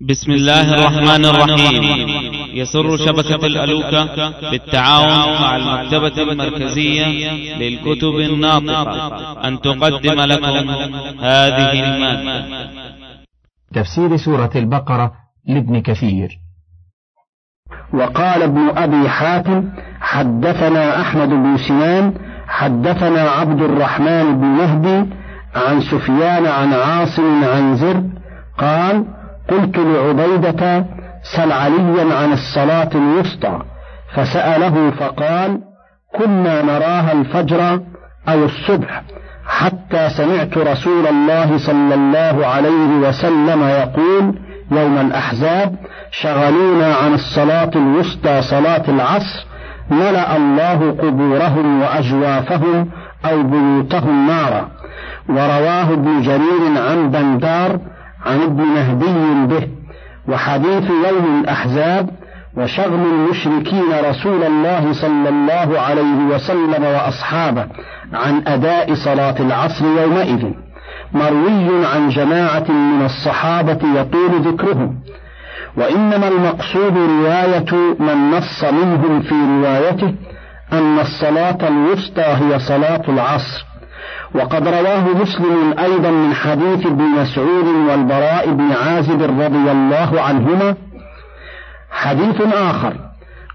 بسم الله الرحمن الرحيم. يسر شبكة الألوكة بالتعاون مع المكتبة المركزية للكتب الناطقة. أن تقدم لكم هذه المادة. تفسير سورة البقرة لابن كثير. وقال ابن أبي حاتم حدثنا أحمد بن سنان حدثنا عبد الرحمن بن مهدي عن سفيان عن عاصم عن زر قال قلت لعبيدة سل عليا عن الصلاة الوسطى فسأله فقال كنا نراها الفجر أو الصبح حتى سمعت رسول الله صلى الله عليه وسلم يقول يوم الأحزاب شغلونا عن الصلاة الوسطى صلاة العصر ملأ الله قبورهم وأجوافهم أو بيوتهم نارا ورواه ابن جرير عن بندار عن ابن مهدي به وحديث يوم الأحزاب وشغل المشركين رسول الله صلى الله عليه وسلم وأصحابه عن أداء صلاة العصر يومئذ. مروي عن جماعة من الصحابة يطول ذكرهم. وإنما المقصود رواية من نص منهم في روايته أن الصلاة الوسطى هي صلاة العصر. وقد رواه مسلم أيضا من حديث ابن مسعود والبراء بن عازب رضي الله عنهما. حديث آخر.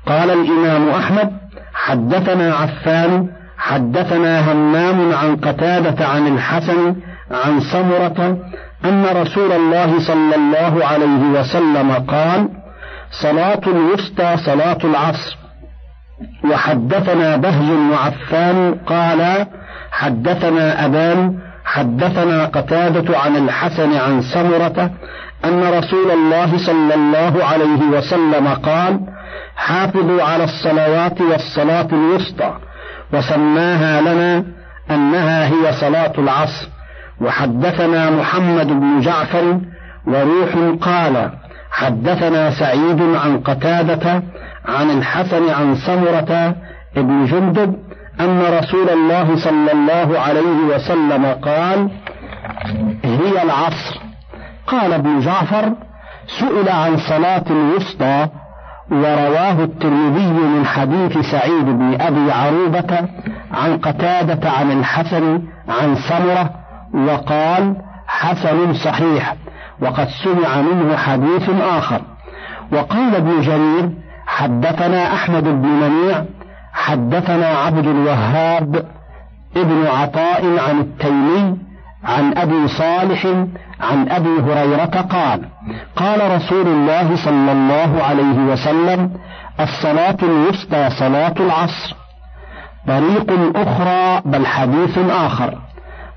قال الإمام أحمد حدثنا عفان حدثنا همام عن قتادة عن الحسن عن سمرة أن رسول الله صلى الله عليه وسلم قال صلاة الوسطى صلاة العصر. وحدثنا بهز وعفان قال حدثنا أبان حدثنا قتادة عن الحسن عن سمرة أن رسول الله صلى الله عليه وسلم قال حافظوا على الصلوات والصلاة الوسطى وسماها لنا أنها هي صلاة العصر وحدثنا محمد بن جعفر وروح قال حدثنا سعيد عن قتادة عن الحسن عن سمرة ابن جندب أن رسول الله صلى الله عليه وسلم قال هي العصر. قال ابن جعفر سئل عن صلاة الوسطى ورواه الترمذي من حديث سعيد بن أبي عروبة عن قتادة عن الحسن عن سمرة وقال حسن صحيح وقد سمع منه حديث آخر. وقال ابن جرير حدثنا أحمد بن منيع حدثنا عبد الوهاب ابن عطاء عن التيمي عن أبي صالح عن أبي هريرة قال قال رسول الله صلى الله عليه وسلم الصلاة الوسطى صلاة العصر. طريق أخرى بل حديث آخر.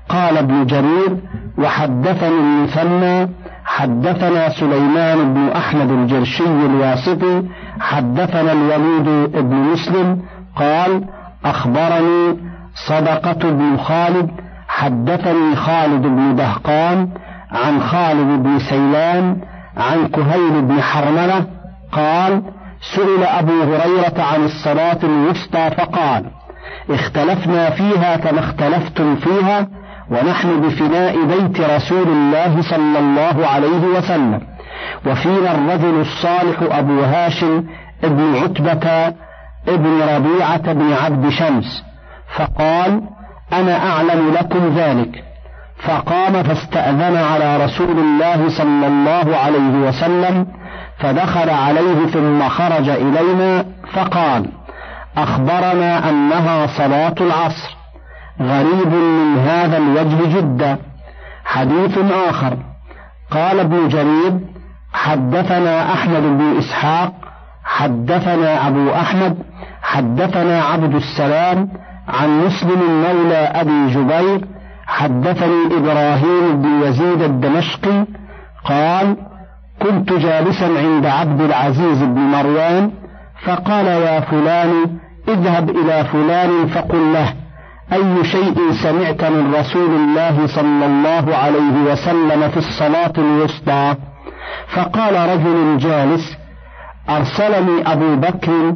قال ابن جرير وحدثني المثنى حدثنا سليمان بن أحمد الجرشي الواسطي حدثنا الوليد بن مسلم قال أخبرني صدقة بن خالد حدثني خالد بن دهقان عن خالد بن سيلان عن كهيل بن حرملة قال سئل أبو هريرة عن الصلاة الوسطى فقال اختلفنا فيها كما اختلفتم فيها ونحن بفناء بيت رسول الله صلى الله عليه وسلم وفينا الرجل الصالح أبو هاشم ابن عتبة ابن ربيعة بن عبد شمس فقال أنا أعلم لكم ذلك. فقام فاستأذن على رسول الله صلى الله عليه وسلم فدخل عليه ثم خرج إلينا فقال أخبرنا أنها صلاة العصر. غريب من هذا الوجه جدا. حديث آخر. قال ابن جرير حدثنا أحمد بن إسحاق حدثنا أبو أحمد حدثنا عبد السلام عن مسلم مولى أبي جبير حدثني إبراهيم بن يزيد الدمشقي قال كنت جالسا عند عبد العزيز بن مروان فقال يا فلان اذهب إلى فلان فقل له أي شيء سمعت من رسول الله صلى الله عليه وسلم في الصلاة الوسطى؟ فقال رجل جالس أرسلني أبو بكر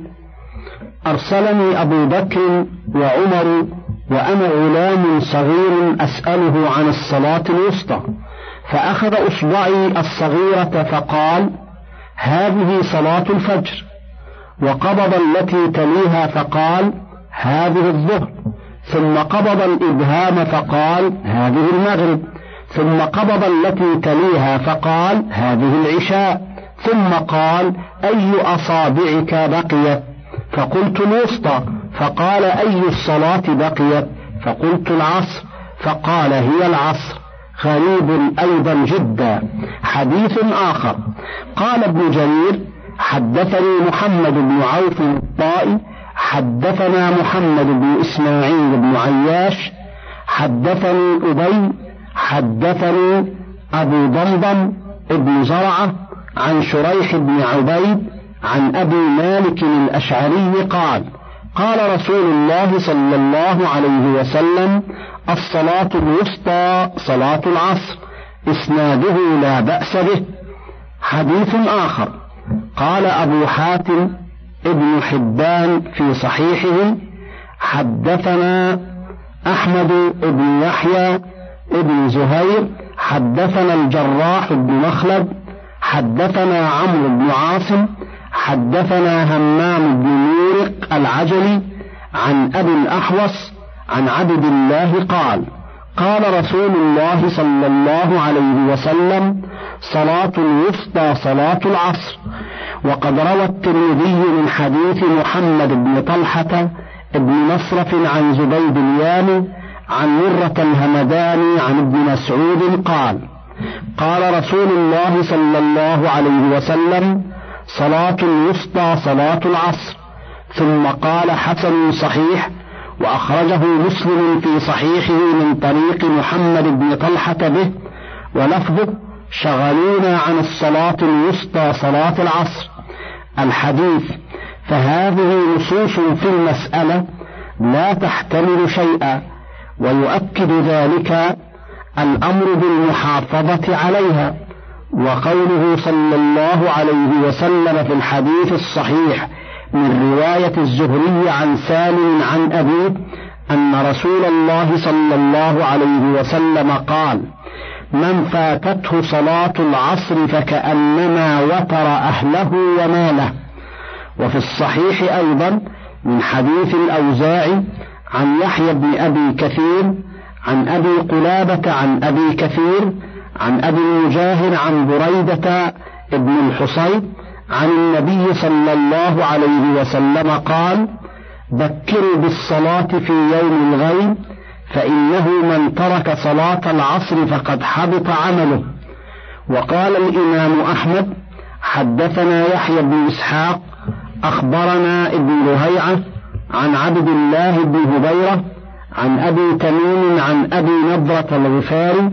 أرسلني أبو بكر وعمر وأنا غلام صغير أسأله عن الصلاة الوسطى فأخذ إصبعي الصغيرة فقال هذه صلاة الفجر. وقبض التي تليها فقال هذه الظهر. ثم قبض الإبهام فقال هذه المغرب. ثم قبض التي تليها فقال هذه العشاء. ثم قال أي أصابعك بقيت؟ فقلت الوسطى فقال أي الصلاة بقيت؟ فقلت العصر فقال هي العصر. غريب أيضا جدا. حديث آخر. قال ابن جرير حدثني محمد بن عوف الطائي حدثنا محمد بن إسماعيل بن عياش حدثني أبي حدثني أبو ضمضم ابن زرعة عن شريح بن عبيد عن أبي مالك الأشعري قال قال رسول الله صلى الله عليه وسلم الصلاة الوسطى صلاة العصر إسناده لا بأس به. حديث آخر قال أبو حاتم ابن حبان في صحيحه حدثنا أحمد بن يحيى ابن زهير حدثنا الجراح بن مخلد حدثنا عمرو بن عاصم حدثنا همام بن مورق العجلي عن أبي الأحوص عن عبد الله قال قال رسول الله صلى الله عليه وسلم صلاة الوسطى صلاة العصر. وقد روى الترمذي من حديث محمد بن طلحة بن مصرف عن زبيد اليامي عن مرة الهمداني عن ابن مسعود قال قال رسول الله صلى الله عليه وسلم صلاة الوسطى صلاة العصر. ثم قال حسن صحيح وأخرجه مسلم في صحيحه من طريق محمد بن طلحة به ولفظه شغلونا عن الصلاة الوسطى صلاة العصر الحديث فهذه نصوص في المسألة لا تحتمل شيئا ويؤكد ذلك الأمر بالمحافظة عليها. وقوله صلى الله عليه وسلم في الحديث الصحيح من رواية الزهري عن سالم عن أبيه أن رسول الله صلى الله عليه وسلم قال من فاتته صلاة العصر فكأنما وتر أهله وماله وفي الصحيح أيضا من حديث الأوزاعي عن يحيى بن أبي كثير عن أبي قلابة عن أبي كثير عن أبي المجاهر عن بريدة ابن الحصيب عن النبي صلى الله عليه وسلم قال بكروا بالصلاة في يوم الغيب فإنه من ترك صلاة العصر فقد حبط عمله. وقال الإمام أحمد حدثنا يحيى بن إسحاق أخبرنا ابن لهيعة عن عبد الله بن هبيرة عن أبي تميم عن أبي نضرة الغفاري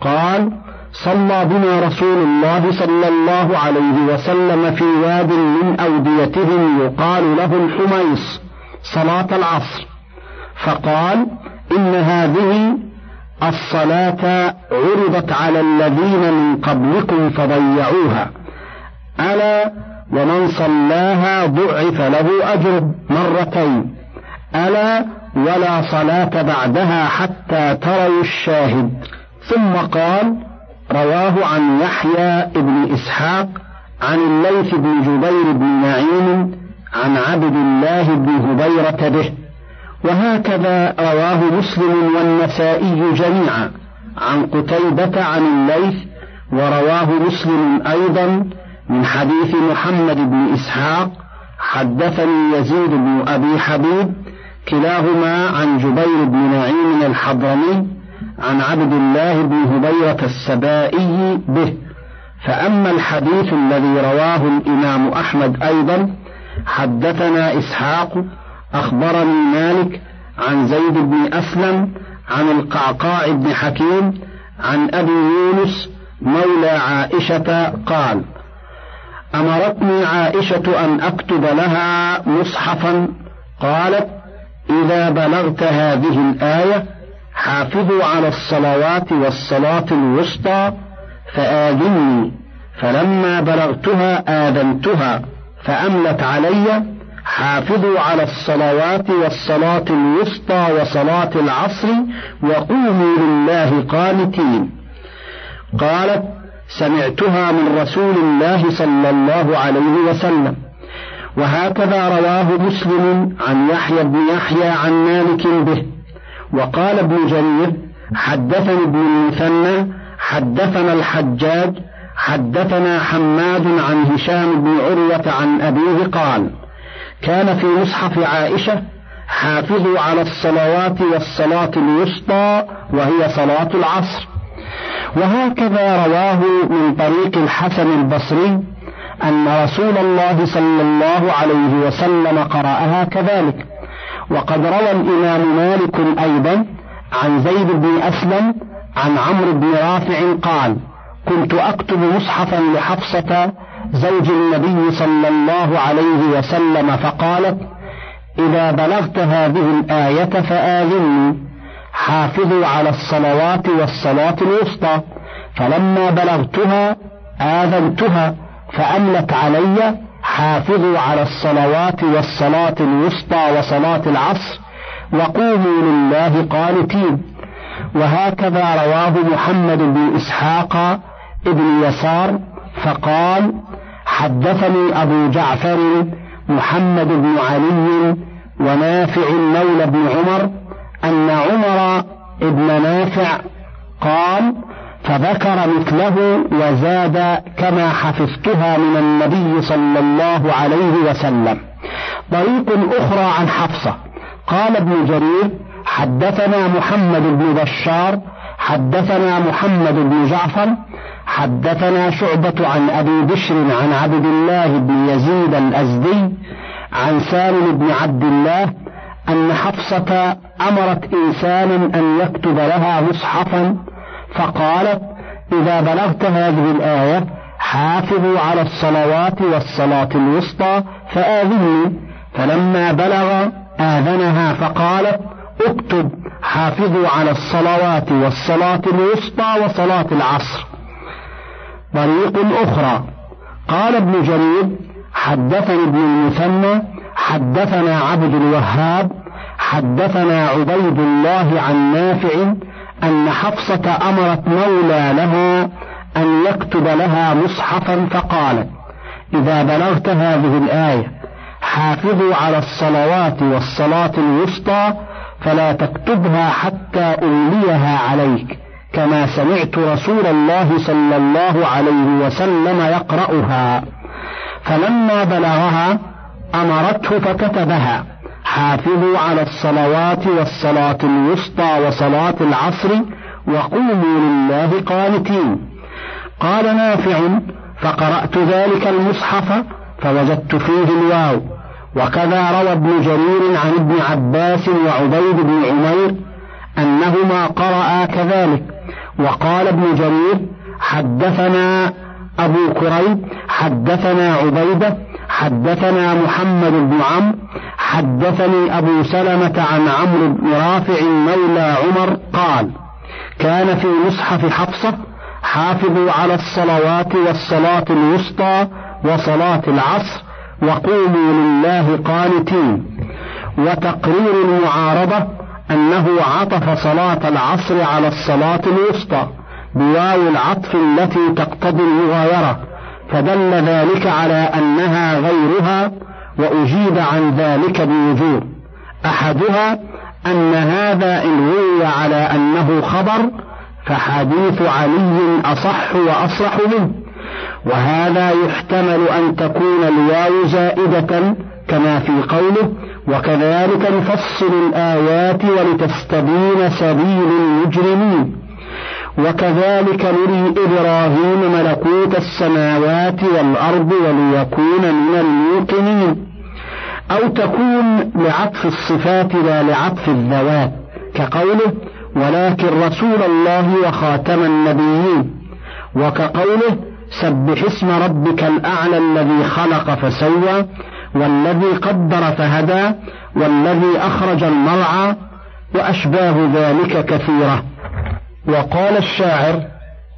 قال صلى بنا رسول الله صلى الله عليه وسلم في واد من أوديتهم يقال له الحميص صلاة العصر. فقال إن هذه الصلاة عرضت على الذين من قبلكم فضيعوها. ألا ومن صلاها ضعف له أجر مرتين. ألا ولا صلاة بعدها حتى تروا الشاهد. ثم قال رواه عن يحيى بن إسحاق عن الليث بن جبير بن نعيم عن عبد الله بن هبيرة به. وهكذا رواه مسلم والنسائي جميعا عن قتيبة عن الليث ورواه مسلم أيضا من حديث محمد بن إسحاق حدثني يزيد بن أبي حبيب كلاهما عن جبير بن نعيم الحضرمي عن عبد الله بن هبيرة السبائي به. فأما الحديث الذي رواه الإمام أحمد أيضا حدثنا إسحاق أخبرني مالك عن زيد بن أسلم عن القعقاع بن حكيم عن أبي يونس مولى عائشة قال أمرتني عائشة أن أكتب لها مصحفا قالت إذا بلغت هذه الآية حافظوا على الصلوات والصلاة الوسطى فآذني فلما بلغتها آذنتها فأملت علي حافظوا على الصلوات والصلاة الوسطى وصلاة العصر وقوموا لله قانتين. قالت سمعتها من رسول الله صلى الله عليه وسلم. وهكذا رواه مسلم عن يحيى بن يحيى عن مالك به. وقال ابن جرير حدثني ابن المثنى حدثنا الحجاج حدثنا حماد عن هشام بن عروة عن أبيه قال كان في مصحف عائشة حافظوا على الصلوات والصلاة الوسطى وهي صلاة العصر. وهكذا رواه من طريق الحسن البصري أن رسول الله صلى الله عليه وسلم قرأها كذلك. وقد روى الإمام مالك أيضا عن زيد بن أسلم عن عمرو بن رافع قال كنت أكتب مصحفا لحفصة زوج النبي صلى الله عليه وسلم فقالت إذا بلغت هذه الآية فآذني حافظوا على الصلوات والصلاة الوسطى فلما بلغتها آذنتها فأملت علي حافظوا على الصلوات والصلاة الوسطى وصلاة العصر وقوموا لله قانتين. وهكذا رواه محمد بن إسحاق ابن يسار فقال حدثني أبو جعفر محمد بن علي ونافع مولى بن عمر أن عمر ابن نافع قال فذكر مثله وزاد كما حفظتها من النبي صلى الله عليه وسلم. طريق أخرى عن حفصة. قال ابن جرير حدثنا محمد بن بشار حدثنا محمد بن جعفر حدثنا شعبة عن أبي بشر عن عبد الله بن يزيد الأزدي عن سالم بن عبد الله أن حفصة أمرت إنسانا أن يكتب لها مصحفا فقالت إذا بلغت هذه الآية حافظوا على الصلوات والصلاة الوسطى فآذني. فلما بلغ آذنها فقالت اكتب حافظوا على الصلوات والصلاة الوسطى وصلاة العصر. طريق أخرى. قال ابن جرير حدثني ابن المثنى حدثنا عبد الوهاب حدثنا عبيد الله عن نافع أن حفصة أمرت مولى لها أن يكتب لها مصحفا فقالت إذا بلغت هذه الآية حافظوا على الصلوات والصلاة الوسطى فلا تكتبها حتى أمليها عليك كما سمعت رسول الله صلى الله عليه وسلم يقرأها. فلما بلغها أمرته فكتبها. حافظوا على الصلوات والصلاة الوسطى وصلاة العصر وقوموا لله قانتين. قال نافع فقرأت ذلك المصحف فوجدت فيه الواو. وكذا روى ابن جرير عن ابن عباس وعبيد بن عمير أنهما قرأ كذلك. وقال ابن جرير حدثنا أبو كريب حدثنا عبيدة حدثنا محمد بن عمرو حدثني أبو سلمة عن عمرو بن رافع مولى عمر قال كان في مصحف حفصة حافظوا على الصلوات والصلاة الوسطى وصلاة العصر وقوموا لله قانتين وتقرير المعارضة أنه عطف صلاة العصر على الصلاة الوسطى. بواو العطف التي تقتضي المغايرة فدل ذلك على أنها غيرها وأجيب عن ذلك بوجوه. أحدها أن هذا إن روي على أنه خبر فحديث علي أصح وأصح منه وهذا يحتمل أن تكون الواو زائدة كما في قوله وكذلك نفصل الآيات ولتستبين سبيل المجرمين. وكذلك نري إبراهيم ملكوت السماوات والأرض وليكون من الموقنين. أو تكون لعطف الصفات لا لعطف الذوات كقوله ولكن رسول الله وخاتم النبيين وكقوله سبح اسم ربك الأعلى الذي خلق فسوى والذي قدر فهدى والذي أخرج المرعى وأشباه ذلك كثيرة وقال الشاعر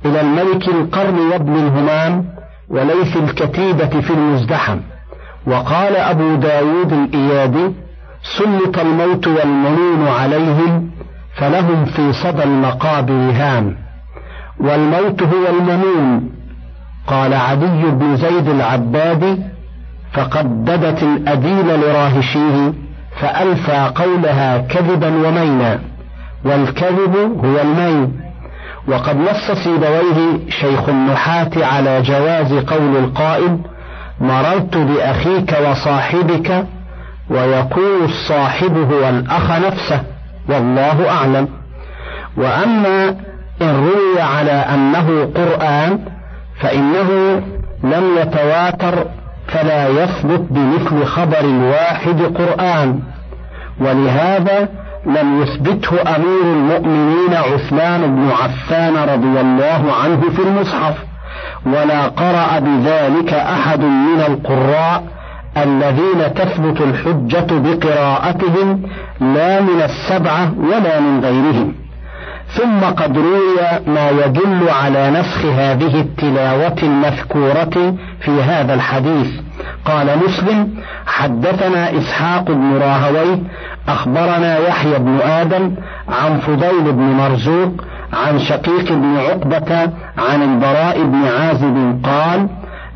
إلى الملك القرن وابن الهمام وليس الكتيبة في المزدحم. وقال أبو داود الإيادي سلط الموت والمنون عليهم فلهم في صدى المقابر هام. والموت هو المنون قال عدي بن زيد العبادي فقددت الأديل لراهشيه فألفى قولها كذبا ومينا. والكذب هو المين وقد نص سيبويه شيخ النحاة على جواز قول القائل مررت بأخيك وصاحبك ويكون الصاحب هو الأخ نفسه والله أعلم. وأما إن روي على أنه قرآن فإنه لم يتواتر فلا يثبت بمثل خبر الواحد قرآن. ولهذا لم يثبته أمير المؤمنين عثمان بن عفان رضي الله عنه في المصحف ولا قرأ بذلك أحد من القراء الذين تثبت الحجة بقراءتهم لا من السبعة ولا من غيرهم. ثم قد روي ما يدل على نسخ هذه التلاوة المذكورة في هذا الحديث. قال مسلم حدثنا إسحاق بن راهوي أخبرنا يحيى بن آدم عن فضيل بن مرزوق عن شقيق بن عقبة عن البراء بن عازب قال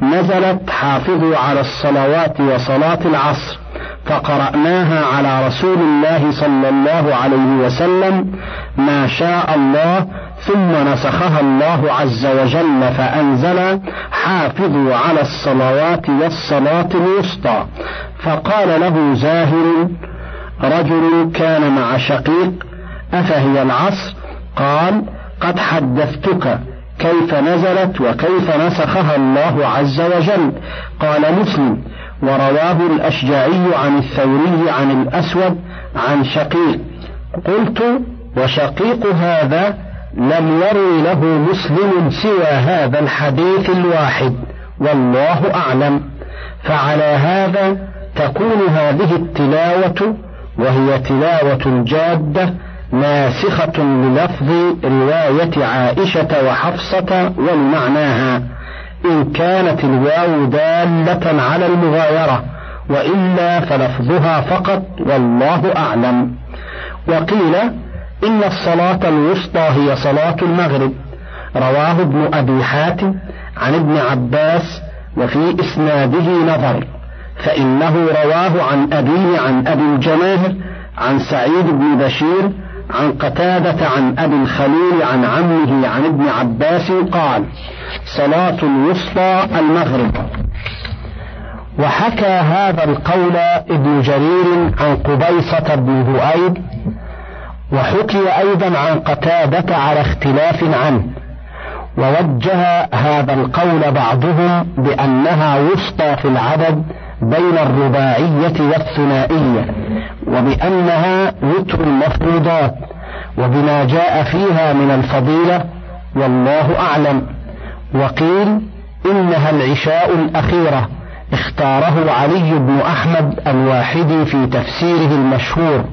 نزلت حافظوا على الصلوات وصلاة العصر فقرأناها على رسول الله صلى الله عليه وسلم ما شاء الله ثم نسخها الله عز وجل فأنزل حافظوا على الصلوات والصلاة الوسطى. فقال له زاهر رجل كان مع شقيق أفهي العصر؟ قال قد حدثتك كيف نزلت وكيف نسخها الله عز وجل؟ قال مسلم ورواه الأشجعي عن الثوري عن الأسود عن شقيق. قلت وشقيق هذا لم يروي له مسلم سوى هذا الحديث الواحد والله أعلم. فعلى هذا تكون هذه التلاوة وهي تلاوة جادة ناسخة للفظ رواية عائشة وحفصة ولمعناها إن كانت الواو دالة على المغايرة وإلا فلفظها فقط والله أعلم. وقيل إن الصلاة الوسطى هي صلاة المغرب. رواه ابن أبي حاتم عن ابن عباس وفي إسناده نظر. فإنه رواه عن أبيه عن أبي الجماهر عن سعيد بن بشير عن قتادة عن أبي الخليل عن عمه عن ابن عباس قال صلاة الوسطى المغرب وحكى هذا القول ابن جرير عن قبيصة بن ذؤيب وحكي أيضا عن قتادة على اختلاف عنه ووجه هذا القول بعضهم بأنها وسطى في العدد بين الرباعية والثنائية وبأنها وتر المفروضات وبما جاء فيها من الفضيلة والله أعلم. وقيل إنها العشاء الأخيرة اختاره علي بن أحمد الواحدي في تفسيره المشهور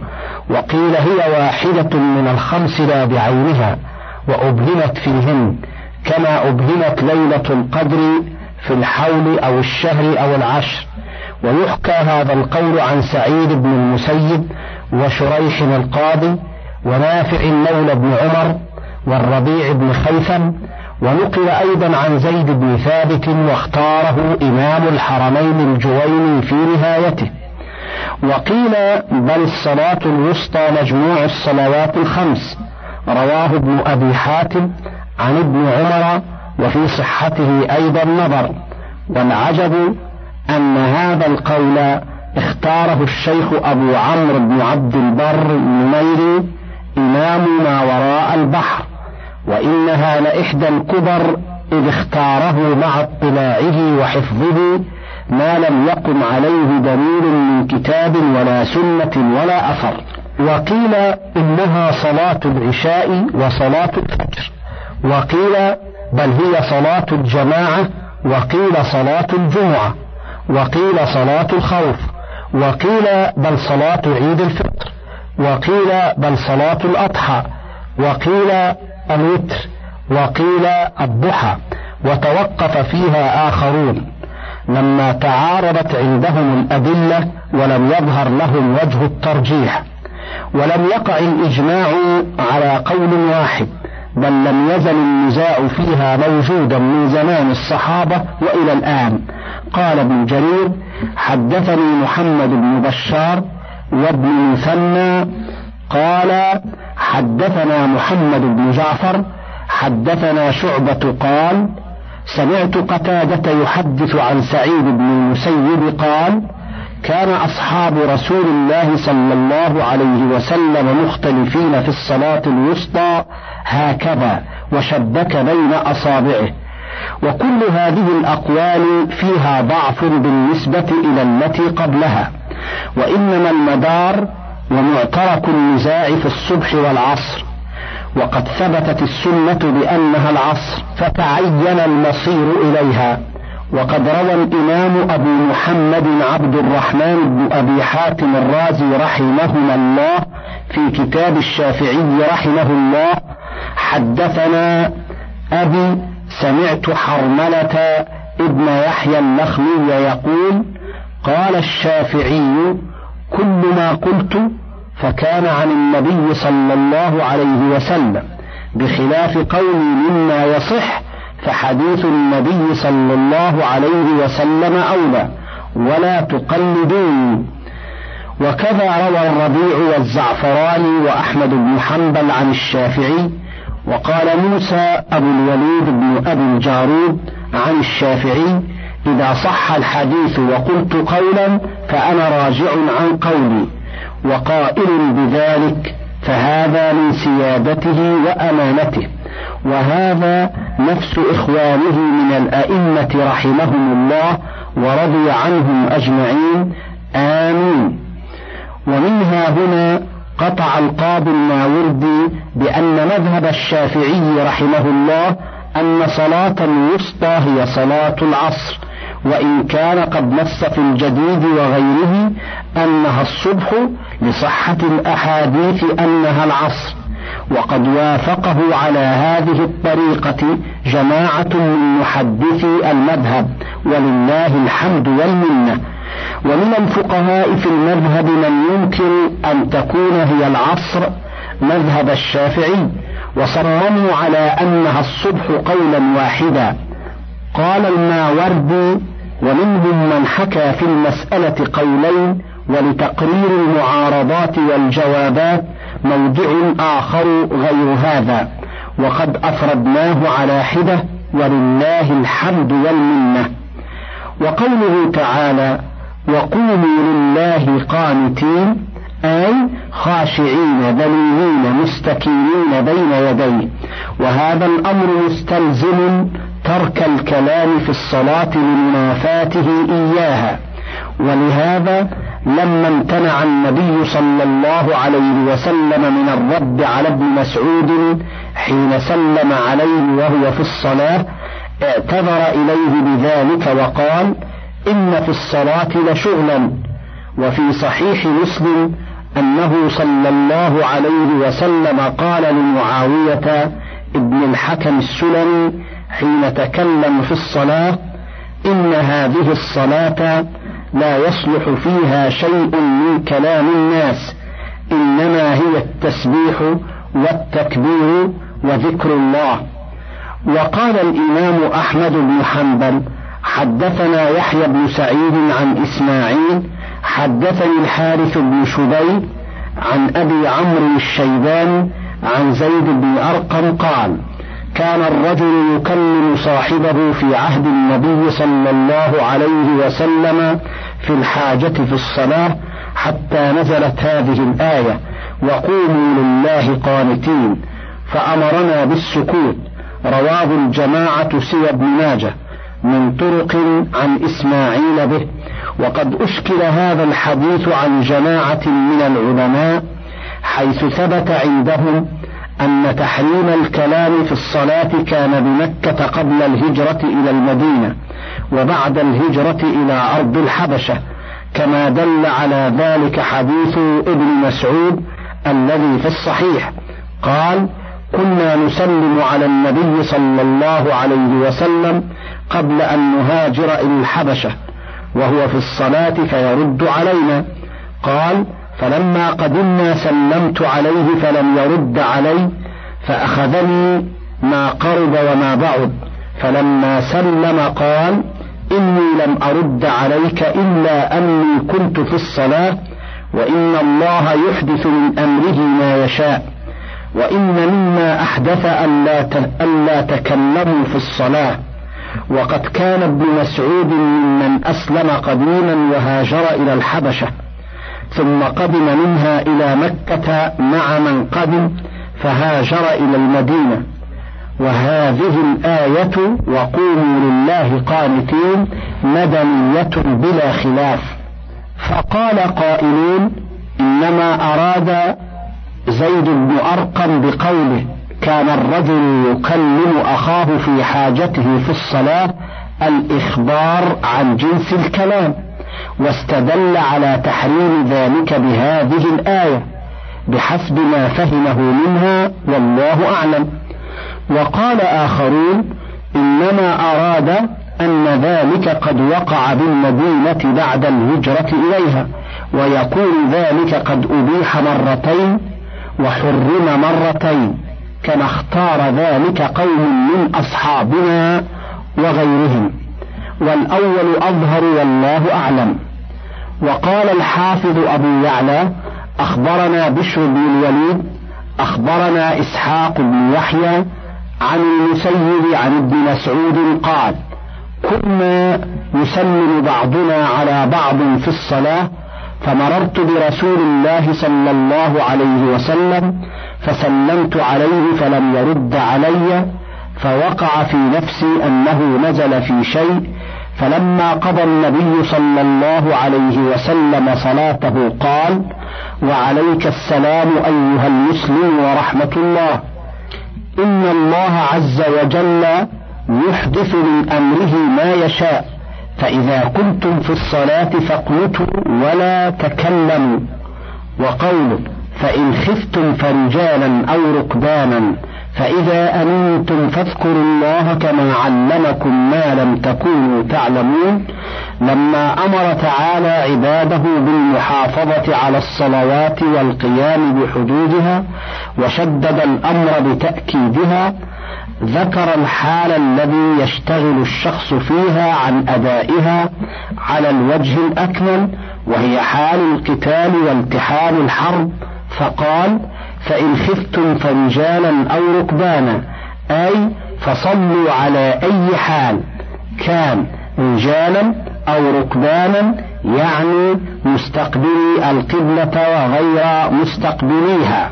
وقيل هي واحدة من الخمس لا بعينها وأبهمت فيهن كما أبهمت ليلة القدر في الحول أو الشهر أو العشر. ويحكى هذا القول عن سعيد بن المسيب وشريح القاضي ونافع مولى بن عمر والربيع بن خيثم. ونقل أيضا عن زيد بن ثابت واختاره إمام الحرمين الجويني في نهايته. وقيل بل الصلاة الوسطى مجموع الصلوات الخمس. رواه ابن أبي حاتم عن ابن عمر وفي صحته أيضا نظر والعجب أن هذا القول اختاره الشيخ أبو عمرو بن عبد البر النميري إمام ما وراء البحر وإنها لإحدى الكبر إذ اختاره مع اطلاعه وحفظه ما لم يقم عليه دليل من كتاب ولا سنة ولا أثر. وقيل إنها صلاة العشاء وصلاة الفجر وقيل بل هي صلاة الجماعة وقيل صلاة الجمعة وقيل صلاة الخوف وقيل بل صلاة عيد الفطر وقيل بل صلاة الأضحى وقيل الوتر وقيل الضحى وتوقف فيها آخرون لما تعارضت عندهم الأدلة ولم يظهر لهم وجه الترجيح ولم يقع الإجماع على قول واحد بل لم يزل النزاع فيها موجودا من زمان الصحابة وإلى الآن. قال ابن جرير حدثني محمد بن بشار وابن مثنى قال حدثنا محمد بن جعفر حدثنا شعبة قال سمعت قتادة يحدث عن سعيد بن المسيب قال كان أصحاب رسول الله صلى الله عليه وسلم مختلفين في الصلاة الوسطى هكذا وشبك بين أصابعه. وكل هذه الأقوال فيها ضعف بالنسبة إلى التي قبلها. وإنما المدار ومعترك النزاع في الصبح والعصر. وقد ثبتت السنة بأنها العصر فتعين المصير إليها. وقد روى الإمام أبو محمد عبد الرحمن بن أبي حاتم الرازي رحمهما الله في كتاب الشافعي رحمه الله حدثنا أبي سمعت حرملة ابن يحيى النخلي يقول قال الشافعي كل ما قلت فكان عن النبي صلى الله عليه وسلم بخلاف قولي مما يصح فحديث النبي صلى الله عليه وسلم أولى ولا تقلدوني وكذا روى الربيع والزعفراني وأحمد بن حنبل عن الشافعي وقال موسى أبو الوليد بن أبي الجارود عن الشافعي إذا صح الحديث وقلت قولا فأنا راجع عن قولي وقائل بذلك فهذا من سيادته وأمانته. وهذا نفس إخوانه من الأئمة رحمهم الله ورضي عنهم أجمعين. آمين. ومنها هنا قطع القاضي الماوردي بأن مذهب الشافعي رحمه الله أن صلاة الوسطى هي صلاة العصر وإن كان قد نص في الجديد وغيره أنها الصبح لصحة الأحاديث أنها العصر. وقد وافقه على هذه الطريقة جماعة من محدثي المذهب ولله الحمد والمنة. ومن الفقهاء في المذهب من ينكر أن تكون هي العصر مذهب الشافعي وصمموا على أنها الصبح قولا واحدا. قال الماوردي ومنهم من حكى في المسألة قولين ولتقرير المعارضات والجوابات موضع آخر غير هذا. وقد أفردناه على حدة ولله الحمد والمنة. وقوله تعالى وقوموا لله قانتين أي خاشعين ذليلين مستكينين بين يديه وهذا الأمر مستلزم ترك الكلام في الصلاة لمنافاته إياها. ولهذا لما امتنع النبي صلى الله عليه وسلم من الرد على ابن مسعود حين سلم عليه وهو في الصلاة اعتذر إليه بذلك وقال إن في الصلاة لشغلا. وفي صحيح مسلم أنه صلى الله عليه وسلم قال لمعاوية ابن الحكم السلمي حين تكلم في الصلاة إن هذه الصلاة لا يصلح فيها شيء من كلام الناس إنما هي التسبيح والتكبير وذكر الله. وقال الإمام أحمد بن حنبل حدثنا يحيى بن سعيد عن إسماعيل حدثني الحارث بن شبيب عن أبي عمرو الشيباني عن زيد بن أرقم قال كان الرجل يكلم صاحبه في عهد النبي صلى الله عليه وسلم في الحاجة في الصلاة حتى نزلت هذه الآية وقوموا لله قانتين فأمرنا بالسكوت. رواه الجماعة سوى ابن ماجه من طرق عن إسماعيل به. وقد أشكل هذا الحديث عن جماعة من العلماء حيث ثبت عندهم أن تحريم الكلام في الصلاة كان بمكة قبل الهجرة إلى المدينة وبعد الهجرة إلى أرض الحبشة كما دل على ذلك حديث ابن مسعود الذي في الصحيح. قال كنا نسلم على النبي صلى الله عليه وسلم قبل أن نهاجر إلى الحبشة وهو في الصلاة فيرد علينا. قال فلما قدمنا سلمت عليه فلم يرد علي فأخذني ما قرب وما بعد. فلما سلم قال إني لم أرد عليك إلا أني كنت في الصلاة وإن الله يحدث من أمره ما يشاء. وإن مما أحدث ألا ألا تكلموا في الصلاة. وقد كان ابن مسعود ممن أسلم قديما وهاجر إلى الحبشة. ثم قدم منها إلى مكة مع من قدم فهاجر إلى المدينة. وهذه الآية وقوموا لله قانتين مدنية بلا خلاف. فقال قائلون إنما أراد زيد بن أرقم بقوله كان الرجل يكلم أخاه في حاجته في الصلاة الإخبار عن جنس الكلام. واستدل على تحريم ذلك بهذه الآية بحسب ما فهمه منها والله أعلم. وقال آخرون إنما أراد أن ذلك قد وقع بالمدينة بعد الهجرة إليها ويكون ذلك قد أبيح مرتين وحرم مرتين كما اختار ذلك قوم من أصحابنا وغيرهم. والأول أظهر والله أعلم. وقال الحافظ أبو يعلى أخبرنا بشر بن الوليد أخبرنا إسحاق بن يحيى عن المسيب عن ابن مسعود قال كنا نسلم بعضنا على بعض في الصلاة فمررت برسول الله صلى الله عليه وسلم فسلمت عليه فلم يرد علي فوقع في نفسي أنه نزل في شيء فلما قضى النبي صلى الله عليه وسلم صلاته قال وعليك السلام أيها المسلم ورحمة الله. إن الله عز وجل يحدث من أمره ما يشاء. فإذا كنتم في الصلاة فاقنتوا ولا تكلموا. وقوله فإن خفتم فرجالا أو ركبانا فإذا أمنتم فاذكروا الله كما علمكم ما لم تكونوا تعلمون لما أمر تعالى عباده بالمحافظة على الصلوات والقيام بحدودها وشدد الأمر بتأكيدها ذكر الحال الذي يشتغل الشخص فيها عن أدائها على الوجه الأكمل وهي حال القتال والتحام الحرب فقال فإن خفتم فرجالا أو ركبانا أي فصلوا على أي حال كان رجالا أو ركبانا يعني مستقبلي القبلة وغير مستقبليها.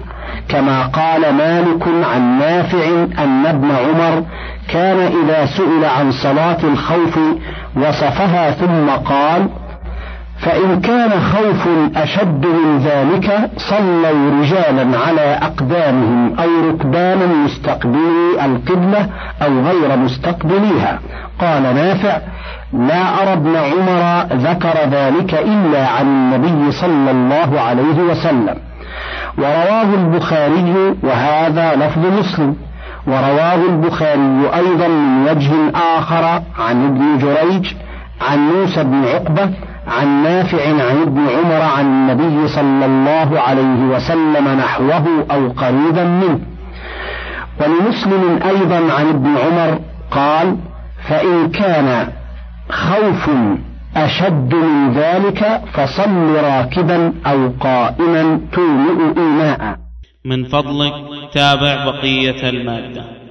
كما قال مالك عن نافع أن ابن عمر كان إذا سئل عن صلاة الخوف وصفها ثم قال فإن كان خوف أشد من ذلك صلوا رجالا على أقدامهم أو ركبانا مستقبلي القبلة أو غير مستقبليها. قال نافع لا أرى ابن عمر ذكر ذلك إلا عن النبي صلى الله عليه وسلم. ورواه البخاري وهذا لفظ مسلم. ورواه البخاري أيضا من وجه آخر عن ابن جريج عن موسى بن عقبة عن نافع عن ابن عمر عن النبي صلى الله عليه وسلم نحوه أو قريبا منه. ولمسلم أيضا عن ابن عمر قال فإن كان خوف أشد من ذلك فصل راكبا أو قائما تومئ إيماء. من فضلك تابع بقية المادة.